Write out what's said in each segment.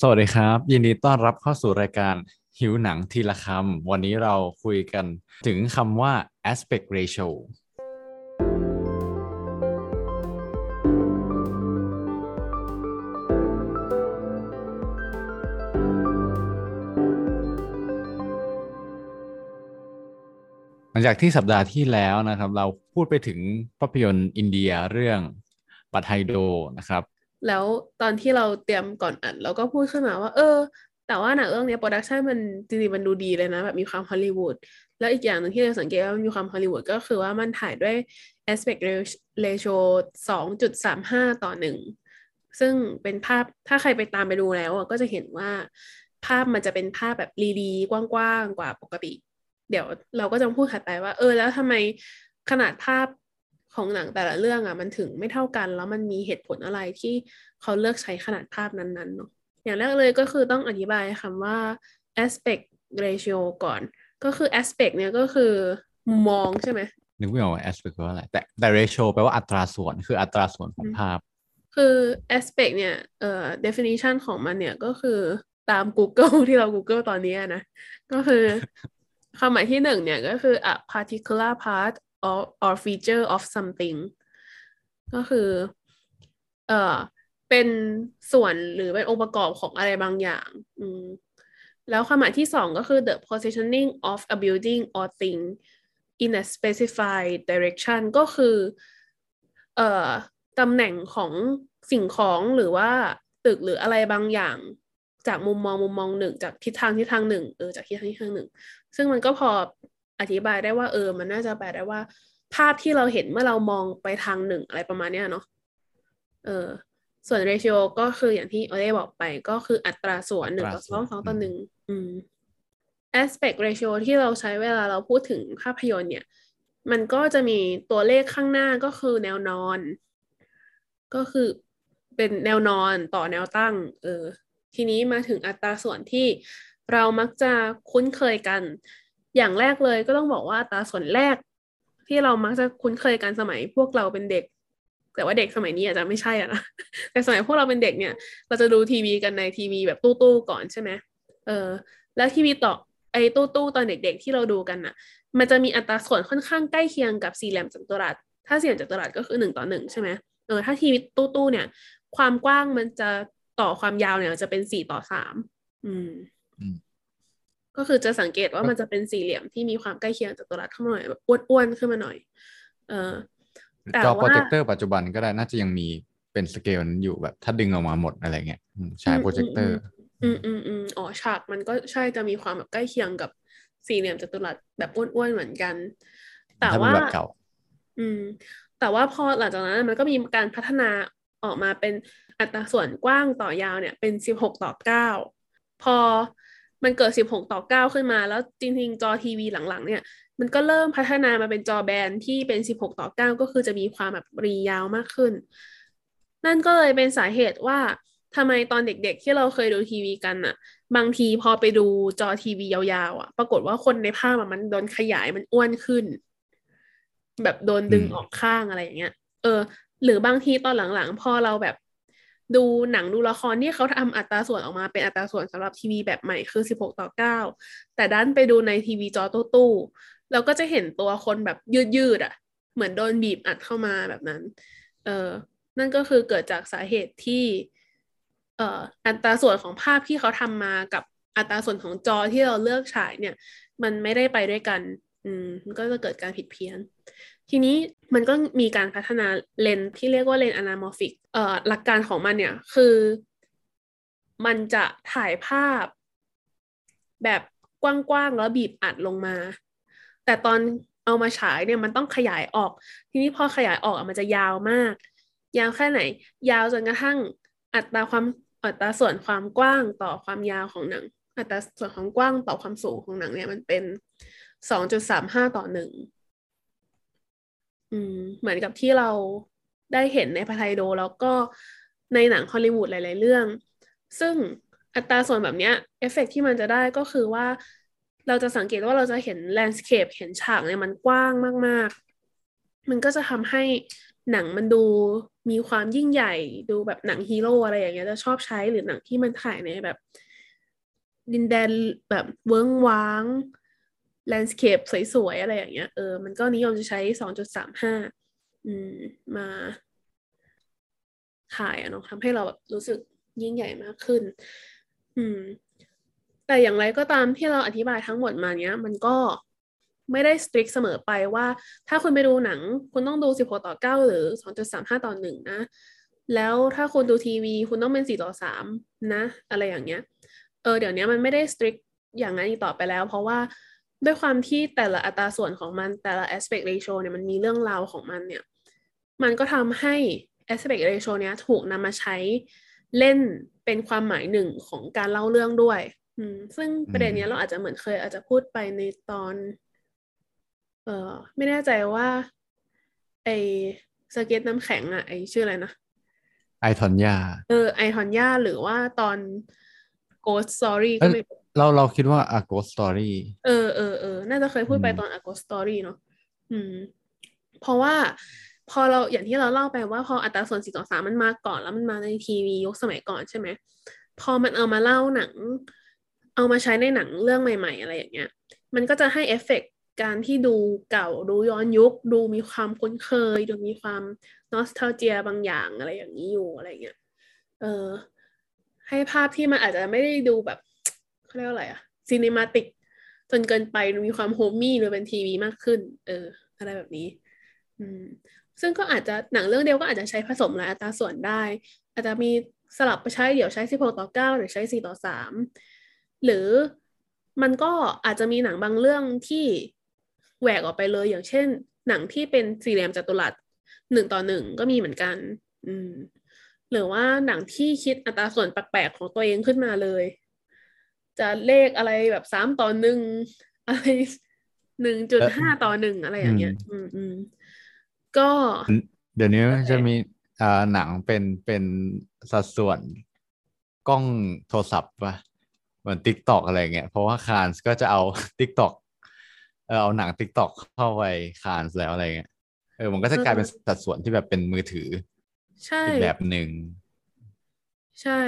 สวัสดีครับ ยินดีต้อนรับเข้าสู่รายการหิวหนังทีละคำ วันนี้เราคุยกันถึงคำว่า aspect ratio หลังจากที่สัปดาห์ที่แล้วนะครับ เราพูดไปถึงภาพยนตร์อินเดียเรื่องปัทไฮโดนะครับ แล้วตอนที่เราเตรียมก่อนอัดเราก็พูดขึ้นมาว่า เออ แต่ว่าหนังเรื่องนี้ production มันจริงๆมันดูดีเลยนะ แบบมีความฮอลลีวูดแล้วอีกอย่างหนึ่งที่เราสังเกตว่ามันมีความฮอลลีวูดก็คือว่ามันถ่ายด้วย aspect ratio สองจุดสามห้าต่อหนึ่งซึ่งเป็นภาพถ้าใครไปตามไปดูแล้วอะก็จะเห็นว่าภาพมันจะเป็นภาพแบบรีๆกว้างๆกว่าปกติ เดี๋ยวเราก็จะพูดถัดไปว่า เออ แล้วทำไมขนาดภาพ ของหนังแต่ละเรื่องอะมันถึงไม่เท่ากัน แล้วมันมีเหตุผลอะไรที่เขาเลือกใช้ขนาดภาพนั้นๆเนาะอย่างแรกเลยก็คือต้องอธิบายคำว่า aspect ratio ก่อน ก็คือ aspect เนี่ยก็คือมุมมองใช่ไหมนึกไม่ออกว่า aspect แปลว่าอะไรแต่แต่ ratio แปลว่าอัตราส่วนคืออัตราส่วนของภาพ คือ aspect เนี่ยเอ่อ definition ของมันเนี่ยก็คือตาม Google ที่เรา Google ตอนนี้นะ ก็คือคำหมายที่หนึ่งเนี่ยก็คือ a particular part of or feature of something ก็คือเอ่อเป็นส่วนหรือเป็นองค์ประกอบของอะไรบางอย่างอืมแล้วความหมายที่สองก็คือ the positioning of a building or thing in a specified direction ก็คือเอ่อตำแหน่งของสิ่งของหรือว่าตึกหรืออะไรบางอย่าง จากมุมมองมุมมองหนึ่ง จากทิศทางทิศทางหนึ่งเออจากทิศทางทิศทางหนึ่ง ซึ่งมันก็พอ อธิบายได้ว่าเออ มันน่าจะแปลได้ว่า ภาพที่เราเห็นเมื่อเรามองไปทางหนึ่งอะไรประมาณเนี้ยเนาะเออ ส่วน ratio ก็คืออย่างที่โอเล่บอกไปก็คืออัตราส่วนหนึ่งต่อสองสองต่อหนึ่งอืม aspect ratio ที่เราใช้เวลาเราพูดถึงภาพยนตร์เนี่ย มันก็จะมีตัวเลขข้างหน้าก็คือแนวนอน ก็คือเป็นแนวนอนต่อแนวตั้ง เออ ทีนี้มาถึงอัตราส่วนที่เรามักจะคุ้นเคยกัน อย่างแรกเลยก็ต้องบอกว่าอัตราส่วนแรก ที่เรามักจะคุ้นเคยกันสมัยพวกเราเป็นเด็ก แต่ว่าเด็กสมัยนี้อาจจะไม่ใช่อะนะแต่สมัยพวกเราเป็นเด็กเนี่ย เราจะดูทีวีกันในทีวีแบบตู้ๆก่อนใช่ไหมเออ แล้วทีวีต่อไอ้ตู้ๆตอนเด็กๆที่เราดูกันน่ะมันจะมีอัตราส่วนค่อนข้างใกล้เคียงกับสี่เหลี่ยมจัตุรัสถ้าสี่เหลี่ยมจัตุรัสก็คือหนึ่งต่อหนึ่งใช่ไหมเออถ้าทีวีตู้ๆเนี่ย ความกว้างมันจะต่อความยาวเนี่ยจะเป็นสี่ต่อสามอืม ก็คือจะสังเกตว่ามันจะเป็นสี่เหลี่ยมที่มีความใกล้เคียงจัตุรัสเข้ามาหน่อยแบบอ้วนๆขึ้นมาหน่อย เออแต่จอว่าโปรเจคเตอร์ปัจจุบันก็ได้น่าจะยังมีเป็นสเกลนั้นอยู่แบบถ้าดึงออกมาหมดอะไรเงี้ยอืมใช้โปรเจคเตอร์ อืมอืมอืมอ๋อฉากมันก็ใช่จะมีความแบบใกล้เคียงกับสี่เหลี่ยมจัตุรัสแบบอ้วนๆเหมือนกัน แต่ถ้าเป็นว่าแบบเก่า อืม แต่ว่าพอหลังจากนั้นมันก็มีการพัฒนาออกมาเป็นอัตราส่วนกว้างต่อยาวเนี่ยเป็นสิบหกต่อเก้าพอ มันเกิดสิบหกต่อเก้าขึ้นมา แล้วจริงๆ จอทีวีหลังๆ เนี่ย มันก็เริ่มพัฒนามาเป็นจอแบนที่เป็นสิบหกต่อเก้าก็คือจะมีความแบบรียาวมากขึ้น นั่นก็เลยเป็นสาเหตุว่าทำไมตอนเด็กๆ ที่เราเคยดูทีวีกันอะบางทีพอไปดูจอทีวียาวๆอะปรากฏว่าคนในภาพมันโดนขยายมันอ้วนขึ้น แบบโดนดึงออกข้างอะไรอย่างเงี้ย เออ หรือบางทีตอนหลังๆ พอเราแบบ ดูหนังดูละครที่เขาทำอัตราส่วนออกมาเป็นอัตราส่วนสำหรับทีวีแบบใหม่คือสิบหกต่อเก้าแต่ดันไปดูในทีวีจอตู้ๆเราก็จะเห็นตัวคนแบบยืดๆอะ เหมือนโดนบีบอัดเข้ามาแบบนั้น เออนั่นก็คือเกิดจากสาเหตุที่ เอ่ออัตราส่วนของภาพที่เขาทำมากับอัตราส่วนของจอที่เราเลือกฉายเนี่ย มันไม่ได้ไปด้วยกัน อืมมันก็จะเกิดการผิดเพี้ยน ทีนี้มันก็มีการพัฒนาเลนที่เรียกว่าเลนส์ anamorphic เอ่อหลักการของมันเนี่ยคือมันจะถ่ายภาพแบบกว้างๆแล้วบีบอัดลงมา แต่ตอนเอามาฉายเนี่ยมันต้องขยายออก ทีนี้พอขยายออกมันจะยาวมาก ยาวแค่ไหน ยาวจนกระทั่งอัตราความอัตราส่วนความกว้างต่อความยาวของหนัง อัตราส่วนความกว้างต่อความสูงของหนังเนี่ยมันเป็นสองจุดสามห้าต่อหนึ่งอืมเหมือนกับที่เราได้เห็นในพาไทโด แล้วก็ในหนังฮอลลีวูดหลาย ๆ เรื่อง ซึ่งอัตราส่วนแบบเนี้ยเอฟเฟกต์ที่มันจะได้ก็คือว่า เราจะสังเกตว่าเราจะเห็น landscape เห็นฉากเนี่ยมันกว้างมาก ๆ มันก็จะทำให้หนังมันดูมีความยิ่งใหญ่ดูแบบหนังฮีโร่อะไรอย่างเงี้ยจะชอบใช้หรือหนังที่มันถ่ายในแบบ ดินแดนแบบเวิ้งว้าง แลนด์สเคปสวยๆ อะไรอย่างเงี้ยเออมันก็นิยมจะใช้สองจุดสามห้าอืมมาถ่ายอะเนาะทำให้เราแบบรู้สึกยิ่งใหญ่มากขึ้น อืม แต่อย่างไรก็ตามที่เราอธิบายทั้งหมดมาเนี้ย มันก็ไม่ได้สตริกเสมอไปว่า ถ้าคุณไปดูหนัง คุณต้องดู 16 ต่อ 9 หรือ 2.35 ต่อ 1 นะ แล้วถ้าคุณดูทีวี คุณต้องเป็น 4 ต่อ 3 นะ อะไรอย่างเงี้ย เออ เดี๋ยวนี้มันไม่ได้สตริกอย่างนั้นอีกต่อไปแล้ว เพราะว่า ด้วยความที่แต่ละอัตราส่วนของมันแต่ละ aspect ratio เนี่ยมันมีเรื่องราวของมันเนี่ย มันก็ทำให้ aspect ratio เนี้ยถูกนำมาใช้เล่นเป็นความหมายหนึ่งของการเล่าเรื่องด้วยอืมซึ่งประเด็นเนี้ยเราอาจจะเหมือนเคย อาจจะพูดไปในตอน เออไม่แน่ใจว่าไอสเก็ตน้ำแข็งอะไอชื่ออะไรนะ ไอทอนยาเออไอทอนย่าหรือว่าตอน Ghost Story ก็ไม่ เราเราคิดว่า a ghost story เออเออเออน่าจะเคยพูดไปอืมตอน a Ghost Story เนาะอืม เพราะว่าพอเราอย่างที่เราเล่าไปว่าพออัตราส่วนสี่ต่อสามมันมาก่อนแล้วมันมาในทีวียุคสมัยก่อนใช่ไหมพอมันเอามาเล่าหนัง เอามาใช้ในหนังเรื่องใหม่ ๆ อะไรอย่างเงี้ย มันก็จะให้เอฟเฟกต์การที่ดูเก่าดูย้อนยุค ดูมีความคุ้นเคย ดูมีความนอสท a เจียบางอย่างอะไรอย่างนี้อยู่อะไรเงี้ยเออให้ภาพที่มันอาจจะไม่ได้ดูแบบ เขาเรียกว่าอะไรอะ cinematic จนเกินไปมีความ homey หรือเป็นทีวีมากขึ้น เออ อะไรแบบนี้ อืม ซึ่งก็อาจจะหนังเรื่องเดียวก็อาจจะใช้ผสมหลายอัตราส่วนได้ อาจจะมีสลับไปใช้เดี๋ยวใช้16ต่อ9หรือใช้4ต่อ3หรือมันก็อาจจะมีหนังบางเรื่องที่แหวกออกไปเลยอย่างเช่น หนังที่เป็นสี่เหลี่ยมจัตุรัสหนึ่งต่อหนึ่งก็มีเหมือนกัน อืม หรือว่าหนังที่คิดอัตราส่วนแปลกๆของตัวเองขึ้นมาเลย จะเลขอะไรแบบสามต่อหนึ่งอะไรหนึ่งจุดห้าต่อหนึ่งอะไรอย่างเงี้ย อืมอืมก็ เดี๋ยวนี้โอเคจะมีอ่าหนังเป็นเป็นสัดส่วนกล้องโทรศัพท์ป่ะเหมือน t ิ k t o k อะไรเงี้ย เพราะว่าคานส์ก็จะเอา t ิ k t o k เออเอาหนัง t ิ k t o k เข้าไปคานส์แล้วอะไรเงี้ยเออมันก็จะกลายเป็นสัดส่วนที่แบบเป็นมือถือ ใช่อีกแบบหนึ่ง ใช่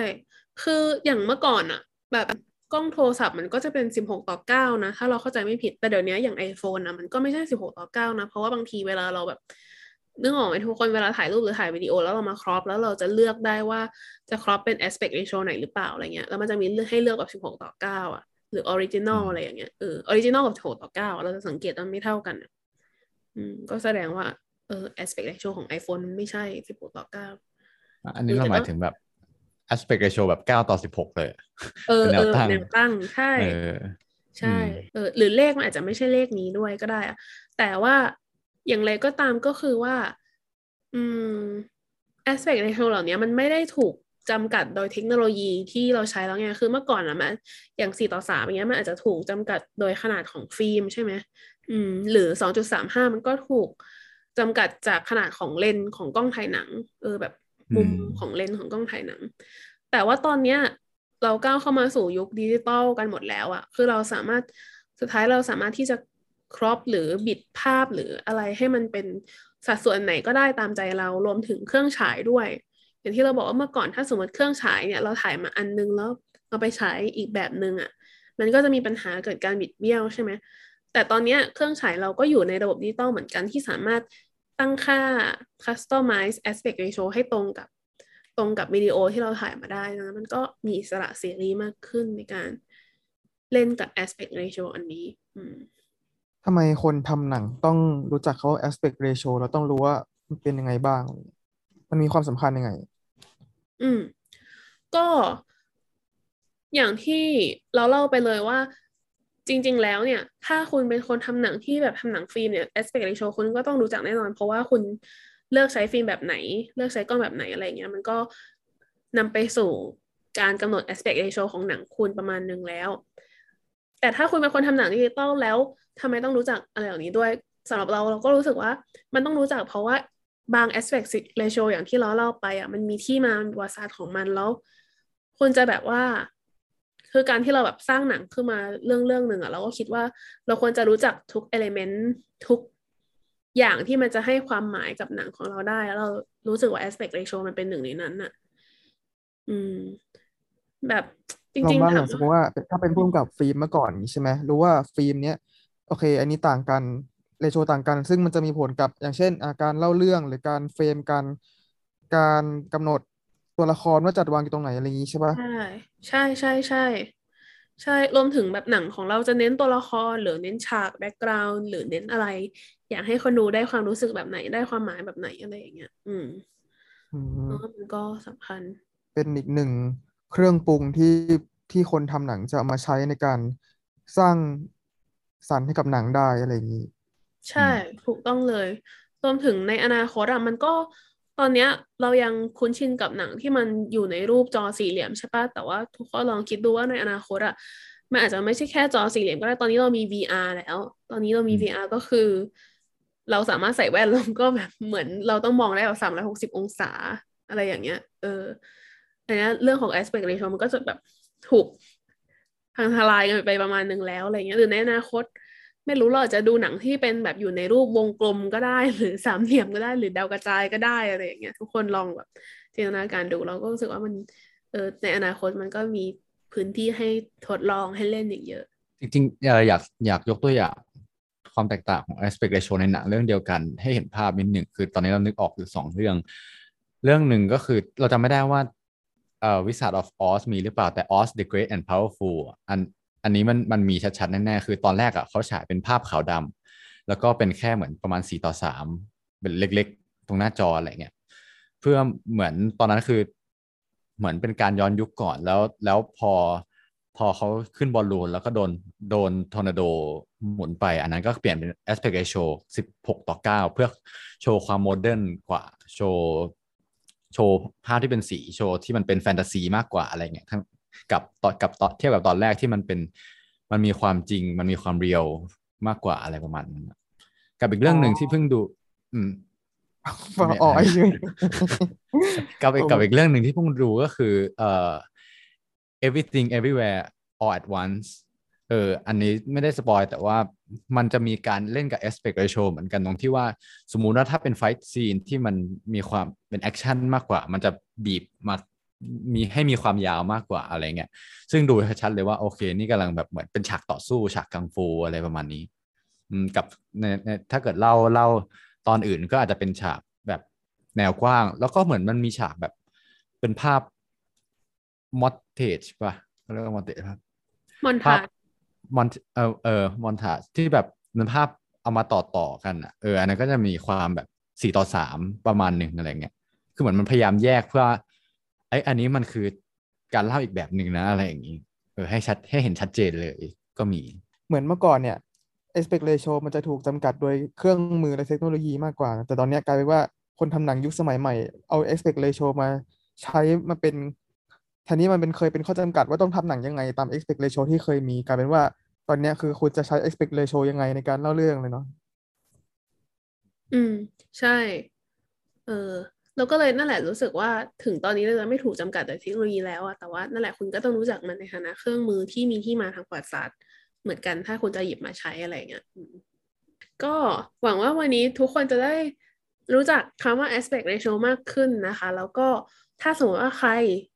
คืออย่างเมื่อก่อนอะแบบ กล้องโทรศัพท์มันก็จะเป็นสิบหกต่อเก้านะ ถ้าเราเข้าใจไม่ผิดแต่เดี๋ยวนี้อย่าง iPhone นะมันก็ไม่ใช่สิบหกต่อเก้านะ เพราะว่าบางทีเวลาเราแบบนึกออกไหมทุกคนเวลาถ่ายรูปหรือถ่ายวิดีโอแล้วเรามาครอปแล้วเราจะเลือกได้ว่าจะครอปเป็น aspect ratio ไหนหรือเปล่าอะไรเงี้ยแล้วมันจะมีเลือกให้เลือกแบบสิบหกต่อเก้าอะหรือ original อืมอะไรอย่างเงี้ยเออ original กับสิบหกต่อเก้าเราจะสังเกตว่ามันไม่เท่ากันอะอืมก็แสดงว่าเออ aspect ratio ของ iPhone มันไม่ใช่สิบหกต่อเก้าอันนี้เราหมายถึงแบบ aspect ratio แบบเก้าต่อสิบหกเลย เออเป็นแนเอวอตั้งแนวตั้ง ใช่เออใช่อืมเออ หรือเลขมันอาจจะไม่ใช่เลขนี้ด้วยก็ได้อะแต่ว่าอย่างไรก็ตามก็คือว่า อืม aspect ratio เหล่านี้มันไม่ได้ถูกจำกัดโดยเทคโนโลยีที่เราใช้แล้วไง คือเมื่อก่อนอะมันอย่างสี่ต่อสามอย่างเงี้ยมันอาจจะถูกจำกัดโดยขนาดของฟิล์มใช่ไหมอืม หรือสองจุดสามห้ามันก็ถูกจำกัดจากขนาดของเลนส์ของกล้องถ่ายหนัง เออแบบ มุมของเลนส์ของกล้องถ่ายหนัง แต่ว่าตอนเนี้ยเราก้าวเข้ามาสู่ยุคดิจิตอลกันหมดแล้วอะคือเราสามารถสุดท้ายเราสามารถที่จะครอปหรือบิดภาพหรืออะไรให้มันเป็นสัดส่วนไหนก็ได้ตามใจเรารวมถึงเครื่องฉายด้วย อย่างที่เราบอกว่าเมื่อก่อนถ้าสมมติเครื่องฉายเนี่ยเราถ่ายมาอันนึงแล้วเอาไปฉายอีกแบบนึงอะมันก็จะมีปัญหาเกิดการบิดเบี้ยวใช่ไหมแต่ตอนนี้เครื่องฉายเราก็อยู่ในระบบดิจิตอลเหมือนกันที่สามารถ ตั้งค่า customize aspect ratio ให้ตรงกับตรงกับวิดีโอที่เราถ่ายมาได้นะมันก็มีอิสระเสรีมากขึ้นในการเล่นกับ aspect ratio อันนี้อืมทำไมคนทำหนังต้องรู้จักเขาว่า aspect ratio แล้วต้องรู้ว่ามันเป็นยังไงบ้าง มันมีความสำคัญยังไง อืม ก็อย่างที่เราเล่าไปเลยว่า จริง ๆ แล้วเนี่ย ถ้าคุณเป็นคนทำหนังที่แบบทำหนังฟิล์มเนี่ย aspect ratio คุณก็ต้องรู้จักแน่นอน เพราะว่าคุณเลือกใช้ฟิล์มแบบไหน เลือกใช้กล้องแบบไหนอะไรเงี้ย มันก็นำไปสู่การกำหนด aspect ratio ของหนังคุณประมาณหนึ่งแล้ว แต่ถ้าคุณเป็นคนทำหนังดิจิตอลแล้วทำไมต้องรู้จักอะไรเหล่านี้ด้วยสำหรับเราเราก็รู้สึกว่ามันต้องรู้จักเพราะว่าบาง aspect ratio อย่างที่เราเล่าไปอะมันมีที่มาประวัติศาสตร์ของมันแล้วคุณจะแบบว่า คือการที่เราแบบสร้างหนังขึ้นมาเรื่องเรื่องหนึ่งอะเราก็คิดว่าเราควรจะรู้จักทุก element ทุกอย่างที่มันจะให้ความหมายกับหนังของเราได้ แล้วเรารู้สึกว่า aspect ratio มันเป็นหนึ่งในนั้นน่ะอืม แบบจเราริงว่าๆอถาย่ามงสมมติว่าถ้าเป็นผู้กำกับฟิล์มเมื่อก่อนอย่างนี้ใช่ไหมรู้ว่าฟิล์มเนี้ยโอเค อันนี้ต่างกันเรโชต่างกัน ซึ่งมันจะมีผลกับอย่างเช่น อาการเล่าเรื่องหรือการเฟรมการการกำหนด ตัวละครว่าจัดวางอยู่ตรงไหนอะไรอย่างนี้ใช่ปะใช่ใช่ใช่ใช่ใช่รวมถึงแบบหนังของเราจะเน้นตัวละครหรือเน้นฉาก background หรือเน้นอะไร อยากให้คนดูได้ความรู้สึกแบบไหนได้ความหมายแบบไหนอะไรอย่างเงี้ย อืมอืมเพราะว่ามันก็สำคัญ เป็นอีกหนึ่งเครื่องปรุงที่ที่คนทำหนังจะเอามาใช้ในการสร้างสรรค์ให้กับหนังได้อะไรอย่างนี้ ใช่ ถูกต้องเลย รวมถึงในอนาคตอะมันก็ ตอนเนี้ยเรายังคุ้นชินกับหนังที่มันอยู่ในรูปจอสี่เหลี่ยมใช่ปะแต่ว่าทุกคนลองคิดดูว่าในอนาคตอะมันอาจจะไม่ใช่แค่จอสี่เหลี่ยมก็ได้ตอนนี้เรามี VR แล้ว ตอนนี้เรามี VR ก็คือ เราสามารถใส่แว่นแล้วก็แบบเหมือนเราต้องมองได้แบบสามร้อยหกสิบองศาอะไรอย่างเงี้ย เอออันนี้เรื่องของ aspect ratio มันก็จะแบบถูกพังทลายกันไปประมาณหนึ่งแล้วอะไรเงี้ยหรือในอนาคต ไม่รู้เราจะดูหนังที่เป็นแบบอยู่ในรูปวงกลมก็ได้ หรือสามเหลี่ยมก็ได้ หรือดาวกระจายก็ได้อะไรอย่างเงี้ยทุกคนลองแบบจินตนาการดูเราก็รู้สึกว่ามันเออในอนาคตมันก็มีพื้นที่ให้ทดลองให้เล่นอีกเยอะ จริงๆอยากอยากยกตัวอย่างความแตกต่างของ aspect ratio ในหนังเรื่องเดียวกันให้เห็นภาพนิดหนึ่งคือตอนนี้เรานึกออกอยู่สองเรื่อง เรื่องหนึ่งก็คือเราจำไม่ได้ว่าเอ่อ Wizard of Oz มีหรือเปล่าแต่ Oz the Great and Powerful อะอัน อันนี้มันมันมีชัดๆแน่ๆคือตอนแรกอะเขาฉายเป็นภาพขาวดำแล้วก็เป็นแค่เหมือนประมาณ4ต่อ3เป็นเล็กๆ ตรงหน้าจออะไรเงี้ยเพื่อเหมือนตอนนั้นคือ เหมือนเป็นการย้อนยุคก่อนแล้วแล้วพอพอเขาขึ้นบอลลูนแล้วก็โดนโดนทอร์นาโดหมุนไป อันนั้นก็เปลี่ยนเป็น aspect ratio 16 ต่อ 9 เพื่อโชว์ความ modern กว่าโชว์โชว์ภาพที่เป็นสีโชว์ที่มันเป็นแฟนตาซีมากกว่าอะไรเงี้ยทั้ง กับตอนกับตอนเทียบกับตอนแรกที่มันเป็นมันมีความจริง มันมีความ realมากกว่าอะไรประมาณนั้นกับอีกเรื่องหนึ่งที่เพิ่งดู อืมฟังอ๋อไอ้เรื่องกับอีกโอ้กับอีกเรื่องหนึ่งที่เพิ่งดูก็คือ เอ่อ everything everywhere all at once เออ อันนี้ไม่ได้ spoil แต่ว่ามันจะมีการเล่นกับ aspect ratio เหมือนกันตรงที่ว่าสมมุติว่าถ้าเป็น fight scene ที่มันมีความเป็นแอคชั่นมากกว่า มันจะบีบมา มีให้มีความยาวมากกว่าอะไรเงี้ยซึ่งดูชัดเลยว่าโอเค นี่กำลังแบบเหมือนเป็นฉากต่อสู้ฉากกังฟูอะไรประมาณนี้ อืมกับในในถ้าเกิดเล่าเล่าตอนอื่นก็อาจจะเป็นฉากแบบแนวกว้าง แล้วก็เหมือนมันมีฉากแบบเป็นภาพมอ t เทจป่ะเขาเรียกว่ามอ t เทจครับมอนภาทาพมอนเออเออมอนทาที่แบบมันภาพเอามาต่อต่อกันอะเอออันนั้นก็จะมีความแบบสี่ต่อสามประมาณหนึ่งอะไรเงี้ยคือเหมือนมันพยายามแยกเพื่อ ไอ้อันนี้มันคือการเล่าอีกแบบหนึ่งนะอะไรอย่างนี้เออให้ชัดให้เห็นชัดเจนเลยก็มี เหมือนเมื่อก่อนเนี่ย aspect ratio มันจะถูกจำกัดโดยเครื่องมือและเทคโนโลยีมากกว่า แต่ตอนเนี้ยกลายเป็นว่าคนทำหนังยุคสมัยใหม่เอา aspect ratio มาใช้มาเป็นแทนที่มันเป็นเคยเป็นข้อจำกัดว่าต้องทำหนังยังไงตาม aspect ratio ที่เคยมีกลายเป็นว่าตอนเนี้ยคือคุณจะใช้ aspect ratio ยังไงในการเล่าเรื่องเลยเนาะอืม ใช่ เออ เราก็เลยนั่นแหละรู้สึกว่าถึงตอนนี้เราจะไม่ถูกจำกัดโดยเทคโนโลยีแล้วอะแต่ว่านั่นแหละคุณก็ต้องรู้จักมันในฐานะเครื่องมือที่มีที่มาทางประวัติศาสตร์เหมือนกันถ้าคุณจะหยิบมาใช้อะไรเงี้ยก็หวังว่าวันนี้ทุกคนจะได้รู้จักคำว่า aspect ratio มากขึ้นนะคะ แล้วก็ถ้าสมมติว่าใคร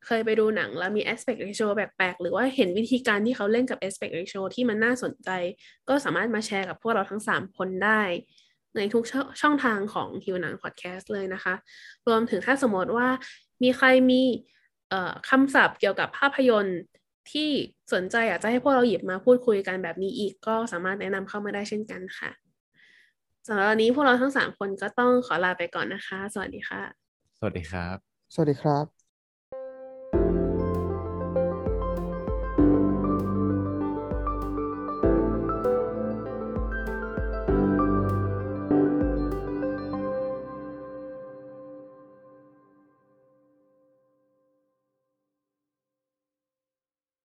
เคยไปดูหนังแล้วมี aspect ratio แปลกๆ หรือว่าเห็นวิธีการที่เขาเล่นกับ aspect ratio ที่มันน่าสนใจ ก็สามารถมาแชร์กับพวกเราทั้ง 3 คนได้ ในทุกช่องช่องทางของฮิวหนังพอดแคสต์เลยนะคะ รวมถึงถ้าสมมติว่ามีใครมีเอ่อคำศัพท์เกี่ยวกับภาพยนตร์ที่สนใจอยากจะให้พวกเราหยิบมาพูดคุยกันแบบนี้อีกก็สามารถแนะนำเข้ามาได้เช่นกันค่ะสำหรับวันนี้พวกเราทั้งสามคนก็ต้องขอลาไปก่อนนะคะ สวัสดีค่ะ สวัสดีครับ สวัสดีครับ